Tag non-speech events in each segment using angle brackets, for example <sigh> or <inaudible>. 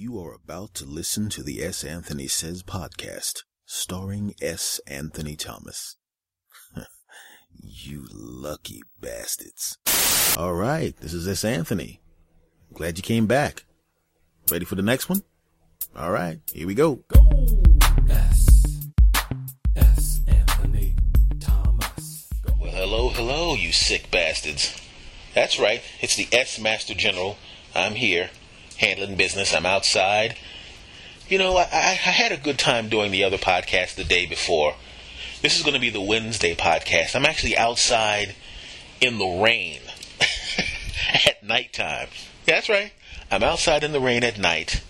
You are about to listen to the S. Anthony Says podcast, starring S. Anthony Thomas. <laughs> you lucky bastards. All right, this is S. Anthony. Glad you came back. Ready for the next one? All right, here we go. Go! S. S. Anthony Thomas. Well, hello, hello, you sick bastards. That's right, it's the S Master General. I'm here, handling business. I'm outside. You know, I, I, had a good time doing the other podcast the day before. This is going to be the Wednesday podcast. I'm actually outside in the rain <laughs> at nighttime. Yeah, that's right. I'm outside in the rain at night.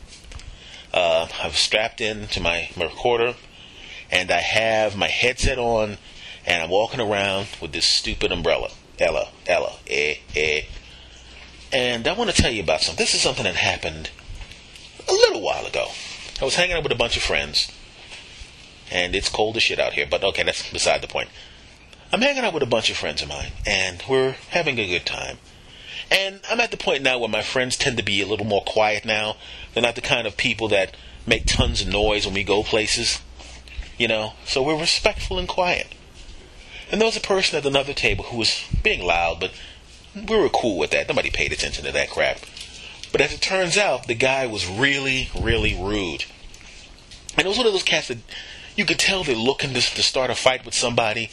Uh, I've strapped in to my, my recorder, and I have my headset on, and I'm walking around with this stupid umbrella. Ella, Ella, eh, eh. And I want to tell you about something. This is something that happened a little while ago. I was hanging out with a bunch of friends, and it's cold as shit out here, but okay, that's beside the point. I'm hanging out with a bunch of friends of mine, and we're having a good time. And I'm at the point now where my friends tend to be a little more quiet now. They're not the kind of people that make tons of noise when we go places. You know, so we're respectful and quiet. And there was a person at another table who was being loud, but we were cool with that. Nobody paid attention to that crap. But as it turns out, the guy was really, really rude. And it was one of those cats that you could tell they're looking to, to start a fight with somebody.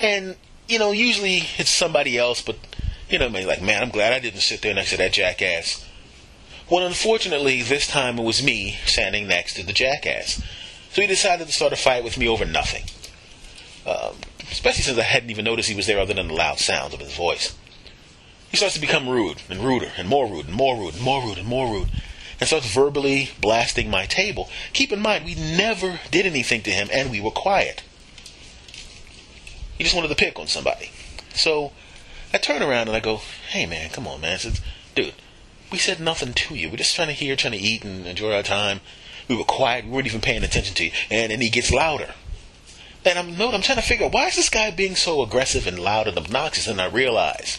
And, you know, usually it's somebody else, but, you know, maybe like, man, I'm glad I didn't sit there next to that jackass. Well, unfortunately, this time it was me standing next to the jackass. So he decided to start a fight with me over nothing. Um, especially since I hadn't even noticed he was there other than the loud sounds of his voice. He starts to become rude and ruder and more rude and more rude and more rude and more rude and starts verbally blasting my table. Keep in mind, we never did anything to him and we were quiet. He just wanted to pick on somebody. So I turn around and I go, hey man, come on man. I said, dude, we said nothing to you. We're just trying to hear, trying to eat and enjoy our time. We were quiet. We weren't even paying attention to you. And then he gets louder. And I'm I'm trying to figure out why is this guy being so aggressive and loud and obnoxious? And I realize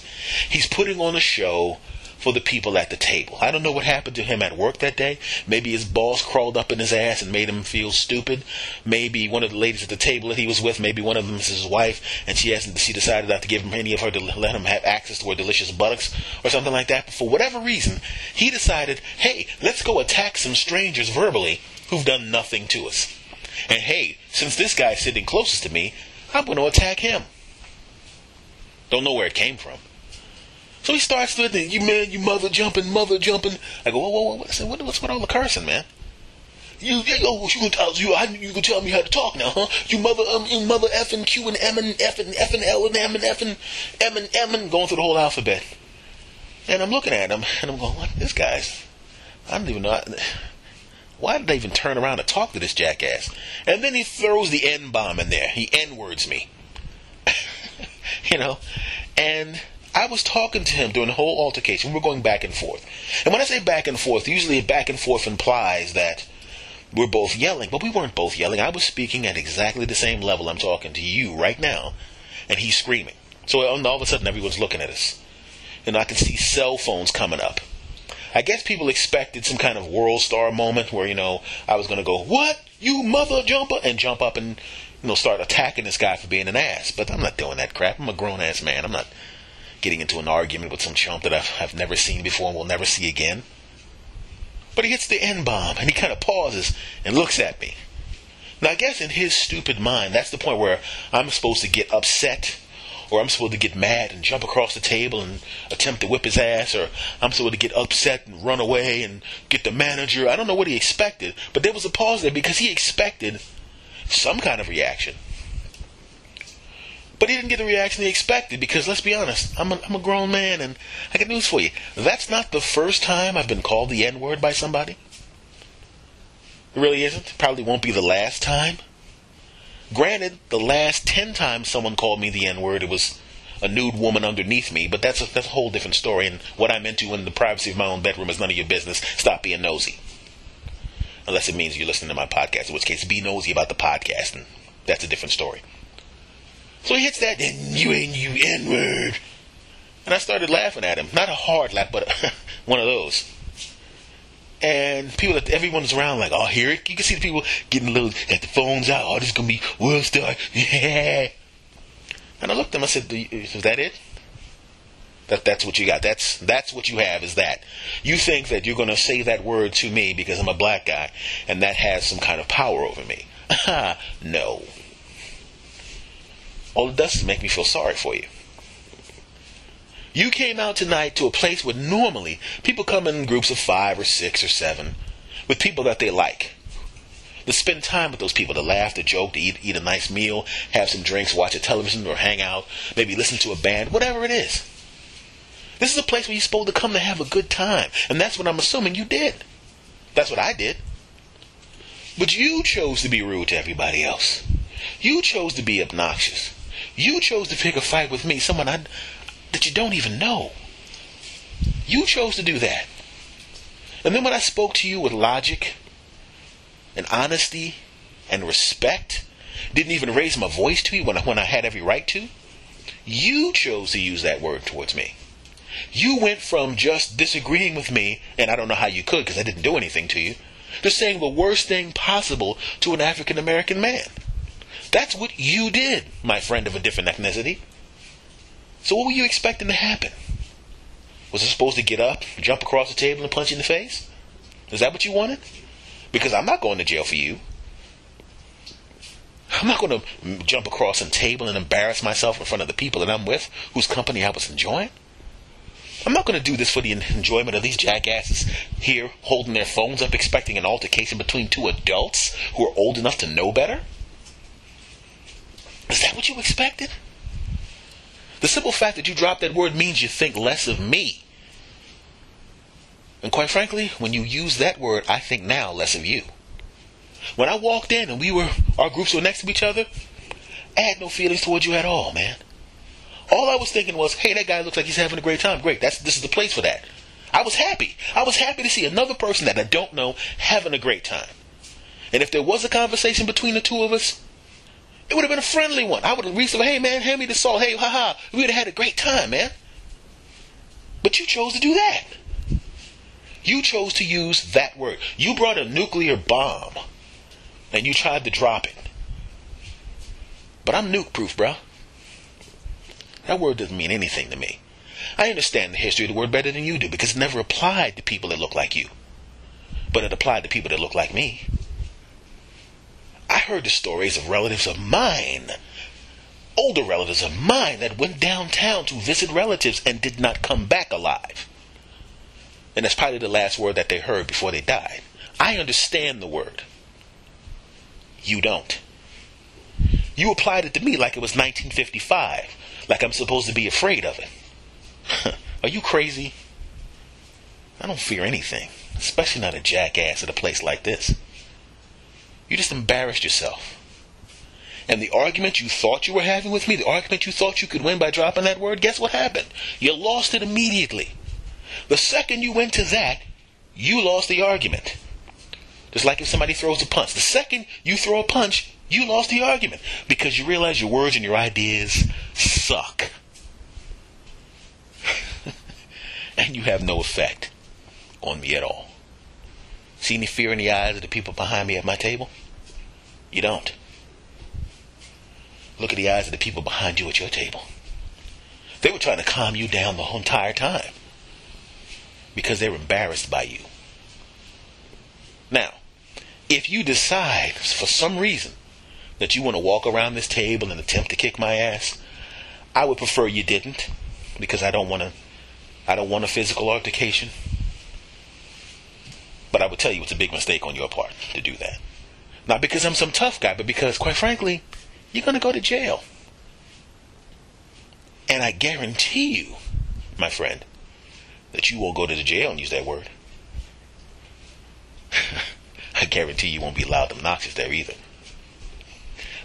he's putting on a show for the people at the table. I don't know what happened to him at work that day. Maybe his boss crawled up in his ass and made him feel stupid. Maybe one of the ladies at the table that he was with, maybe one of them is his wife, and she hasn't. She decided not to give him any of her to let him have access to her delicious buttocks or something like that. But for whatever reason, he decided, hey, let's go attack some strangers verbally who've done nothing to us. And hey, since this guy's sitting closest to me, I'm going to attack him. Don't know where it came from. So he starts with it. You man, you mother jumping, mother jumping. I go, whoa, whoa, whoa. I said, what, what's with all the cursing, man? You, you, oh, you you, I, you can tell me how to talk now, huh? You mother, um, you mother F and Q and M and F and F and L and M and F and M and M and going through the whole alphabet. And I'm looking at him and I'm going, what? This guy's, I don't even know. Why did they even turn around to talk to this jackass? And then he throws the N bomb in there. He N words me. <laughs> you know? And I was talking to him during the whole altercation. We were going back and forth. And when I say back and forth, usually back and forth implies that we're both yelling, but we weren't both yelling. I was speaking at exactly the same level I'm talking to you right now, and he's screaming. So all of a sudden, everyone's looking at us. And I can see cell phones coming up. I guess people expected some kind of WorldStar moment where, you know, I was going to go, What? You mother jumper? And jump up and, you know, start attacking this guy for being an ass. But I'm not doing that crap. I'm a grown ass man. I'm not getting into an argument with some chump that I've, I've never seen before and will never see again. But he hits the N bomb and he kind of pauses and looks at me. Now, I guess in his stupid mind, that's the point where I'm supposed to get upset or I'm supposed to get mad and jump across the table and attempt to whip his ass, or I'm supposed to get upset and run away and get the manager. I don't know what he expected, but there was a pause there because he expected some kind of reaction. But he didn't get the reaction he expected because, let's be honest, I'm a, I'm a grown man and I got news for you. That's not the first time I've been called the N word by somebody. It really isn't. Probably won't be the last time. Granted, the last ten times someone called me the N word, it was a nude woman underneath me, but that's a, that's a whole different story. And what I'm into in the privacy of my own bedroom is none of your business. Stop being nosy. Unless it means you're listening to my podcast, in which case, be nosy about the podcast, and that's a different story. So he hits that, and you ain't you N word. And I started laughing at him. Not a hard laugh, but <laughs> one of those. And people that everyone's around like, oh, here it. You can see the people getting a little, got the phones out. Oh, this is gonna be WorldStar. Yeah. And I looked at them. I said, "Is that it? That that's what you got. That's that's what you have. Is that you think that you're gonna say that word to me because I'm a black guy, and that has some kind of power over me? <laughs> no. All it does is make me feel sorry for you. You came out tonight to a place where normally people come in groups of five or six or seven with people that they like. To spend time with those people, to laugh, to joke, to eat, eat a nice meal, have some drinks, watch a television or hang out, maybe listen to a band, whatever it is. This is a place where you're supposed to come to have a good time. And that's what I'm assuming you did. That's what I did. But you chose to be rude to everybody else. You chose to be obnoxious. You chose to pick a fight with me, someone I, that you don't even know. You chose to do that. And then when I spoke to you with logic and honesty and respect, didn't even raise my voice to you when I, when I had every right to, you chose to use that word towards me. You went from just disagreeing with me, and I don't know how you could because I didn't do anything to you, to saying the worst thing possible to an African American man. That's what you did, my friend of a different ethnicity. So what were you expecting to happen? Was I supposed to get up, jump across the table, and punch you in the face? Is that what you wanted? Because I'm not going to jail for you. I'm not going to jump across a table and embarrass myself in front of the people that I'm with, whose company I was enjoying. I'm not going to do this for the enjoyment of these jackasses here holding their phones up expecting an altercation between two adults who are old enough to know better. Is that what you expected? The simple fact that you dropped that word means you think less of me. And quite frankly, when you use that word, I think now less of you. When I walked in and we were our groups were next to each other, I had no feelings towards you at all, man. All I was thinking was, hey, that guy looks like he's having a great time. Great, that's this is the place for that. I was happy. I was happy to see another person that I don't know having a great time. And if there was a conversation between the two of us, it would have been a friendly one. I would have reached over, hey man, hand me the salt. Hey, haha, we would have had a great time, man. But you chose to do that. You chose to use that word. You brought a nuclear bomb and you tried to drop it. But I'm nuke proof, bro. That word doesn't mean anything to me. I understand the history of the word better than you do because it never applied to people that look like you. But it applied to people that look like me. I heard the stories of relatives of mine, older relatives of mine, that went downtown to visit relatives and did not come back alive. And that's probably the last word that they heard before they died. I understand the word. You don't. You applied it to me like it was 1955, like I'm supposed to be afraid of it. <laughs> Are you crazy? I don't fear anything, especially not a jackass at a place like this. You just embarrassed yourself. And the argument you thought you were having with me, the argument you thought you could win by dropping that word, guess what happened? You lost it immediately. The second you went to that, you lost the argument. Just like if somebody throws a punch. The second you throw a punch, you lost the argument because you realize your words and your ideas suck. <laughs> and you have no effect on me at all. See any fear in the eyes of the people behind me at my table? You don't. Look at the eyes of the people behind you at your table. They were trying to calm you down the whole entire time because they're embarrassed by you. Now, if you decide for some reason that you want to walk around this table and attempt to kick my ass, I would prefer you didn't because I don't want to I don't want a physical altercation. But I would tell you it's a big mistake on your part to do that. Not because I'm some tough guy, but because quite frankly, you're going to go to jail. And I guarantee you, my friend, that you won't go to the jail and use that word. <laughs> I guarantee you won't be loud and obnoxious there either.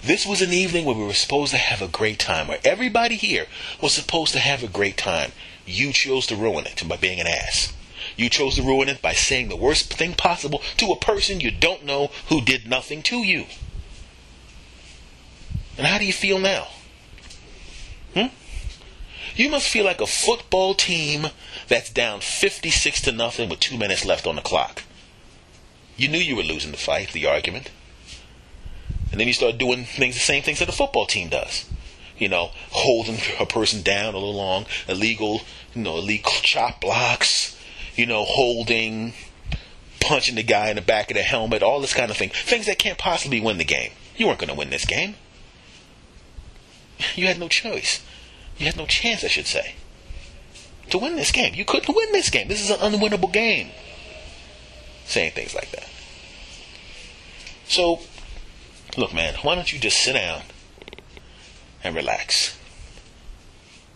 This was an evening where we were supposed to have a great time, where everybody here was supposed to have a great time. You chose to ruin it by being an ass. You chose to ruin it by saying the worst thing possible to a person you don't know who did nothing to you. And how do you feel now? Hmm? You must feel like a football team that's down 56 to nothing with two minutes left on the clock. You knew you were losing the fight, the argument. And then you start doing things, the same things that a football team does. You know, holding a person down a little long, illegal, you know, illegal chop blocks, you know, holding, punching the guy in the back of the helmet, all this kind of thing. Things that can't possibly win the game. You weren't going to win this game. You had no choice. You had no chance, I should say, to win this game. You couldn't win this game. This is an unwinnable game. Saying things like that. So, look, man, why don't you just sit down and relax?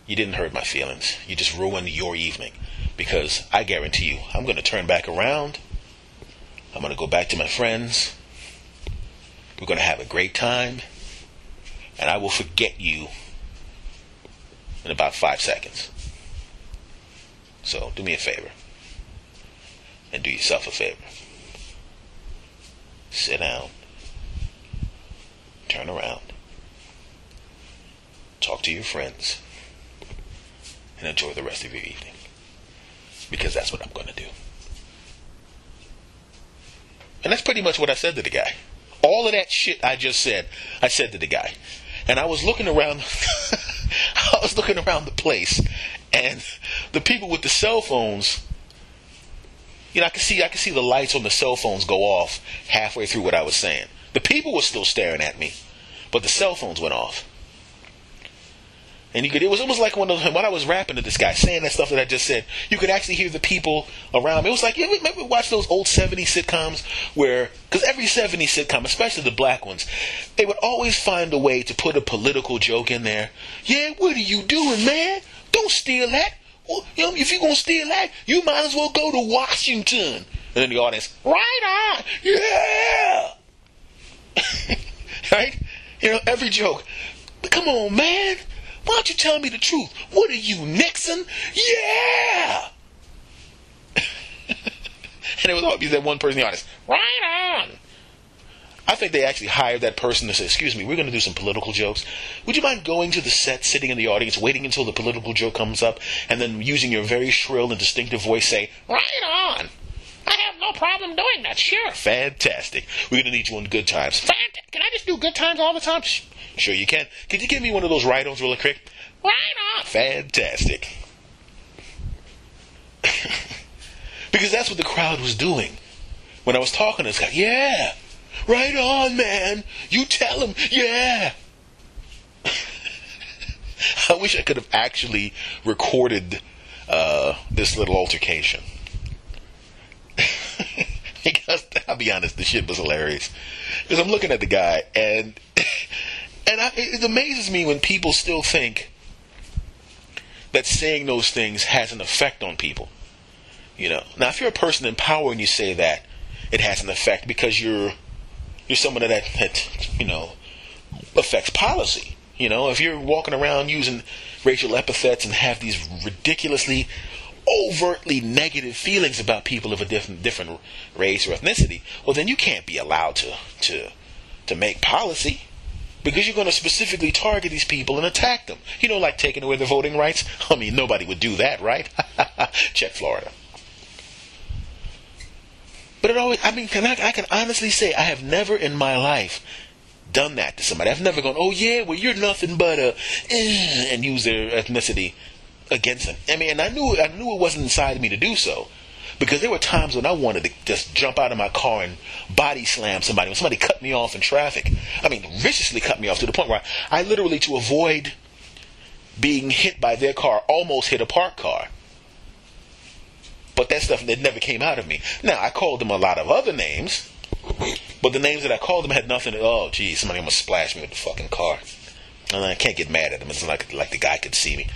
You didn't hurt my feelings. You just ruined your evening. Because I guarantee you, I'm going to turn back around. I'm going to go back to my friends. We're going to have a great time. And I will forget you in about five seconds. So do me a favor. And do yourself a favor. Sit down. Turn around. Talk to your friends. And enjoy the rest of your evening. Because that's what I'm going to do. And that's pretty much what I said to the guy. All of that shit I just said, I said to the guy. And I was looking around <laughs> I was looking around the place and the people with the cell phones you know, I could see I could see the lights on the cell phones go off halfway through what I was saying. The people were still staring at me, but the cell phones went off. And you could, it was almost like when, when I was rapping to this guy, saying that stuff that I just said, you could actually hear the people around me. It was like, you remember watch those old 70s sitcoms where, because every 70s sitcom, especially the black ones, they would always find a way to put a political joke in there. Yeah, what are you doing, man? Don't steal that. Well, you know, if you're to steal that, you might as well go to Washington. And then the audience, right on, yeah! <laughs> right? You know, every joke. Come on, man. Why don't you tell me the truth? What are you, Nixon? Yeah! <laughs> and it was always that one person in the audience, right on. I think they actually hired that person to say, Excuse me, we're going to do some political jokes. Would you mind going to the set, sitting in the audience, waiting until the political joke comes up, and then using your very shrill and distinctive voice say, Right on! I have no problem doing that, sure. Fantastic. We're going to need you on good times. Fant- can I just do good times all the time? Sure, you can. Could you give me one of those ride-ons really quick? Right on. Fantastic. <laughs> because that's what the crowd was doing. When I was talking to this guy, yeah, right on, man. You tell him, yeah. <laughs> I wish I could have actually recorded uh, this little altercation. because <laughs> I'll be honest, the shit was hilarious. Because I'm looking at the guy, and <laughs> and I, it amazes me when people still think that saying those things has an effect on people. You know, now if you're a person in power and you say that, it has an effect because you're you're someone that that you know affects policy. You know, if you're walking around using racial epithets and have these ridiculously overtly negative feelings about people of a different different race or ethnicity, well then you can't be allowed to to to make policy because you're going to specifically target these people and attack them. You know, like taking away their voting rights. <laughs> I mean, nobody would do that, right? <laughs> Check Florida. But it always, I mean, can I, I can honestly say I have never in my life done that to somebody. I've never gone, oh yeah, well you're nothing but a, eh, and use their ethnicity against them. I mean, and I knew I knew it wasn't inside of me to do so. Because there were times when I wanted to just jump out of my car and body slam somebody. When somebody cut me off in traffic, I mean, viciously cut me off to the point where I literally, to avoid being hit by their car, almost hit a parked car. But that stuff that never came out of me. Now I called them a lot of other names, but the names that I called them had nothing. To, oh, geez, somebody almost splashed me with the fucking car. And I can't get mad at them. It's like like the guy could see me.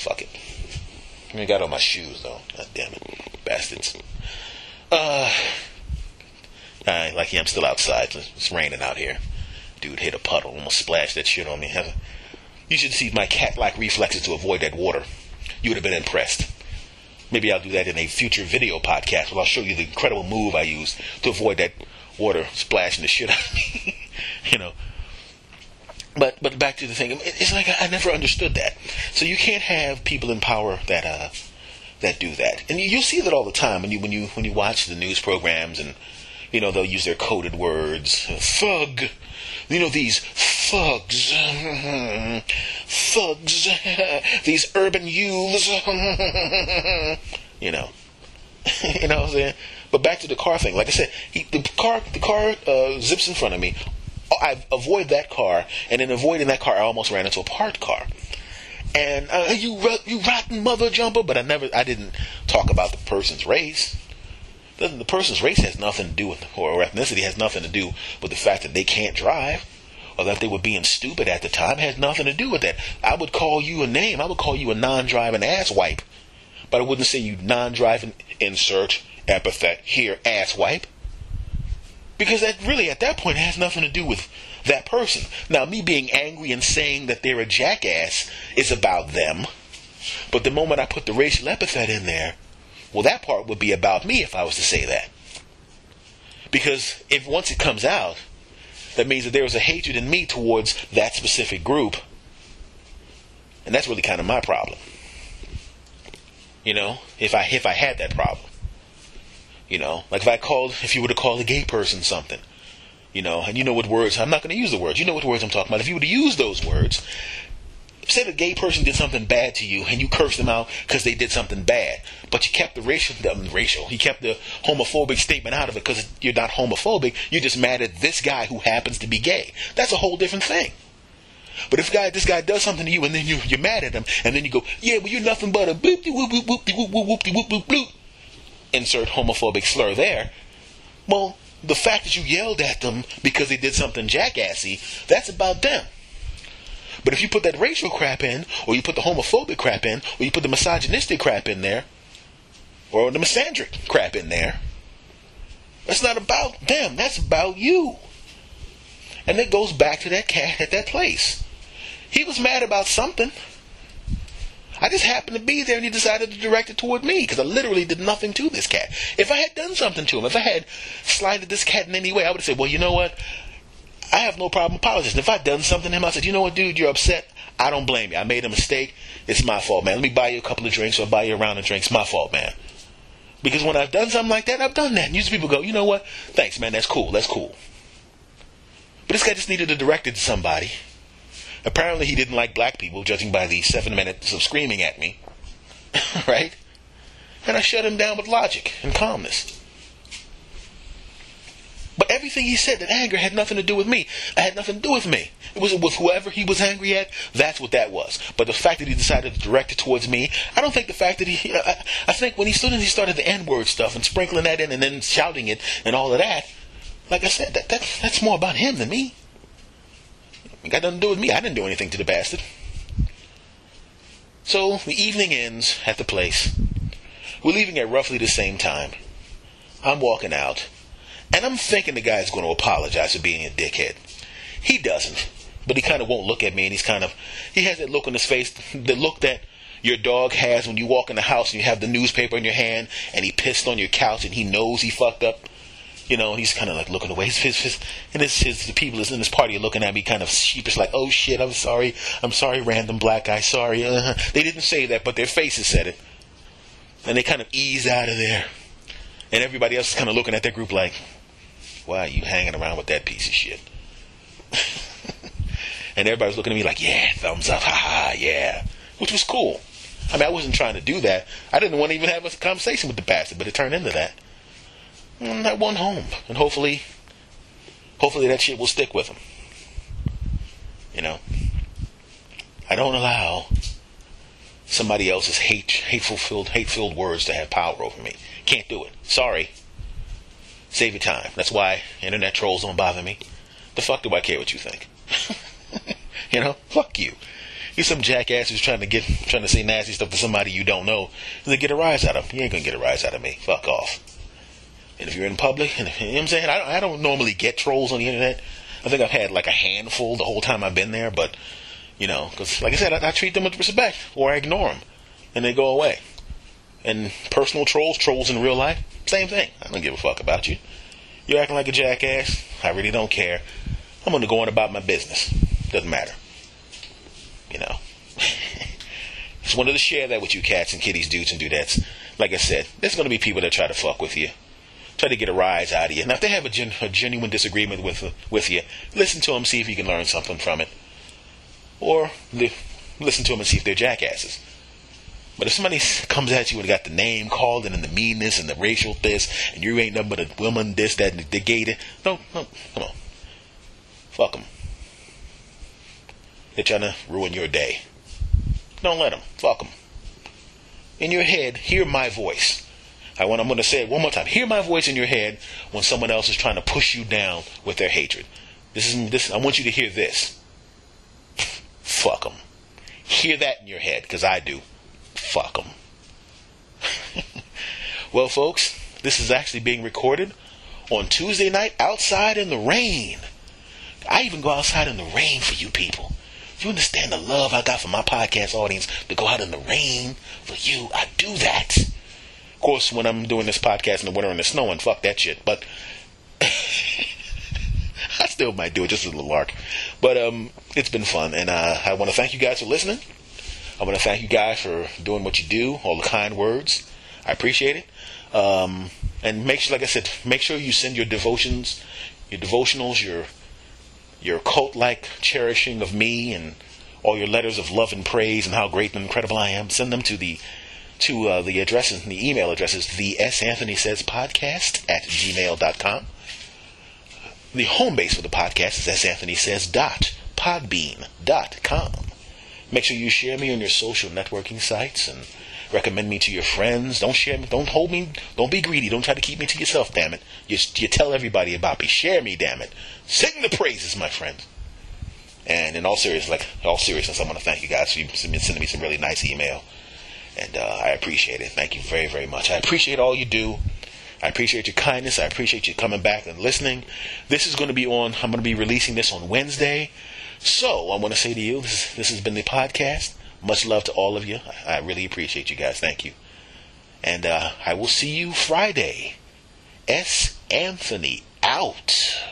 Fuck it. I got on my shoes though. God damn it, bastards. Uh, I lucky I'm still outside. It's raining out here. Dude hit a puddle, almost splashed that shit on me. <laughs> You should see my cat-like reflexes to avoid that water. You would have been impressed. Maybe I'll do that in a future video podcast where I'll show you the incredible move I use to avoid that water splashing the shit out of me. <laughs> you know. But but back to the thing, it's like I never understood that. So you can't have people in power that uh that do that, and you, you'll see that all the time when you when you when you watch the news programs and you know, they'll use their coded words. Thug. You know, these thugs. thugs. <laughs> <laughs> these urban youths. <laughs> you know. you know what I'm saying? But back to the car thing. Like I said, he, the car the car uh, zips in front of me. I avoid that car, and in avoiding that car, I almost ran into a parked car. And uh, you you rotten mother jumper, but I never I didn't talk about the person's race. The, the person's race has nothing to do with, or ethnicity has nothing to do with the fact that they can't drive, or that they were being stupid at the time. It has nothing to do with that. I would call you a name. I would call you a non-driving ass wipe, but I wouldn't say you non-driving insert epithet here ass wipe. Because that really, at that point, has nothing to do with that person. Now, me being angry and saying that they're a jackass is about them. But the moment I put the racial epithet in there, well, that part would be about me if I was to say that. Because if once it comes out, that means that there was a hatred in me towards that specific group. And that's really kind of my problem. You know, if I if I had that problem. You know, like if I called, if you were to call a gay person something, you know, and you know what words, I'm not going to use the words, you know what words I'm talking about. If you were to use those words, say a gay person did something bad to you and you cursed them out because they did something bad, but you kept the racial, racial, you kept the homophobic statement out of it because you're not homophobic, you're just mad at this guy who happens to be gay. That's a whole different thing. But if guy, this guy does something to you and then you, you're mad at him and then you go, yeah, well, you're nothing but a boop de whoop whoop whoop de whoop whoop whoop whoop whoop insert homophobic slur there. Well, the fact that you yelled at them because they did something jackassy, that's about them. But if you put that racial crap in, or you put the homophobic crap in, or you put the misogynistic crap in there, or the misandric crap in there, that's not about them. That's about you. And it goes back to that cat at that place. He was mad about something. I just happened to be there and he decided to direct it toward me because I literally did nothing to this cat. If I had done something to him, if I had slighted this cat in any way, I would have said, well, you know what? I have no problem apologizing. If I'd done something to him, I said, you know what, dude, you're upset. I don't blame you. I made a mistake. It's my fault, man. Let me buy you a couple of drinks or buy you a round of drinks. My fault, man. Because when I've done something like that, I've done that. And usually people go, you know what? Thanks, man. That's cool. That's cool. But this guy just needed to direct it to somebody. Apparently, he didn't like black people, judging by the seven minutes of screaming at me. <coughs> right? And I shut him down with logic and calmness. But everything he said, that anger had nothing to do with me. It had nothing to do with me. It was with whoever he was angry at. That's what that was. But the fact that he decided to direct it towards me, I don't think the fact that he. I, I think when he stood and he started the N word stuff and sprinkling that in and then shouting it and all of that, like I said, that, that that's more about him than me. It got nothing to do with me. I didn't do anything to the bastard. So the evening ends at the place. We're leaving at roughly the same time. I'm walking out, and I'm thinking the guy's going to apologize for being a dickhead. He doesn't, but he kind of won't look at me, and he's kind of he has that look on his face, the look that your dog has when you walk in the house and you have the newspaper in your hand, and he pissed on your couch, and he knows he fucked up. You know, he's kind of like looking away. His, his, his, and his, his, the people in this party are looking at me kind of sheepish, like, oh shit, I'm sorry. I'm sorry, random black guy, sorry. Uh-huh. They didn't say that, but their faces said it. And they kind of ease out of there. And everybody else is kind of looking at their group like, why are you hanging around with that piece of shit? <laughs> and everybody's looking at me like, yeah, thumbs up, haha, yeah. Which was cool. I mean, I wasn't trying to do that. I didn't want to even have a conversation with the bastard, but it turned into that. And that one home, and hopefully, hopefully that shit will stick with him. You know, I don't allow somebody else's hate, hateful filled, hate filled words to have power over me. Can't do it. Sorry. Save your time. That's why internet trolls don't bother me. The fuck do I care what you think? <laughs> you know, fuck you. You're some jackass who's trying to get, trying to say nasty stuff to somebody you don't know, they get a rise out of. You ain't gonna get a rise out of me. Fuck off. And if you're in public, and <laughs> you know what I'm saying, I don't, I don't normally get trolls on the internet. I think I've had like a handful the whole time I've been there, but you know, because like I said, I, I treat them with respect, or I ignore them, and they go away. And personal trolls, trolls in real life, same thing. I don't give a fuck about you. You're acting like a jackass. I really don't care. I'm gonna go on about my business. Doesn't matter. You know. <laughs> Just wanted to share that with you cats and kitties, dudes and dudettes. Like I said, there's gonna be people that try to fuck with you try to get a rise out of you. Now, if they have a, gen- a genuine disagreement with with you, listen to them, see if you can learn something from it, or li- listen to them and see if they're jackasses. But if somebody comes at you and got the name called and the meanness and the racial this, and you ain't nothing but a woman this, that, and the gated, no, no, come on. Fuck them. They're trying to ruin your day. Don't let them. Fuck them. In your head, hear my voice. I want, I'm going to say it one more time. Hear my voice in your head when someone else is trying to push you down with their hatred. This is this. I want you to hear this. Fuck them. Hear that in your head, because I do. Fuck them. <laughs> well, folks, this is actually being recorded on Tuesday night outside in the rain. I even go outside in the rain for you people. You understand the love I got for my podcast audience to go out in the rain for you? I do that. Of course, when I'm doing this podcast in the winter and it's snowing, fuck that shit. But <laughs> I still might do it just as a little lark. But um, it's been fun, and uh, I want to thank you guys for listening. I want to thank you guys for doing what you do, all the kind words. I appreciate it. Um, and make sure, like I said, make sure you send your devotions, your devotionals, your your cult-like cherishing of me, and all your letters of love and praise and how great and incredible I am. Send them to the to uh, the addresses, and the email addresses, the S Anthony Says Podcast at gmail.com. The home base for the podcast is S Anthony Says dot podbean.com. Make sure you share me on your social networking sites and recommend me to your friends. Don't share me. Don't hold me. Don't be greedy. Don't try to keep me to yourself. Damn it. You, you tell everybody about me. Share me. Damn it. Sing the praises, my friends. And in all seriousness, like all seriousness, I want to thank you guys for sending me some really nice email, and uh, I appreciate it. Thank you very, very much. I appreciate all you do. I appreciate your kindness. I appreciate you coming back and listening. This is going to be on. I'm going to be releasing this on Wednesday. So I want to say to you, this, this has been the podcast. Much love to all of you. I really appreciate you guys. Thank you. And uh, I will see you Friday. S. Anthony out.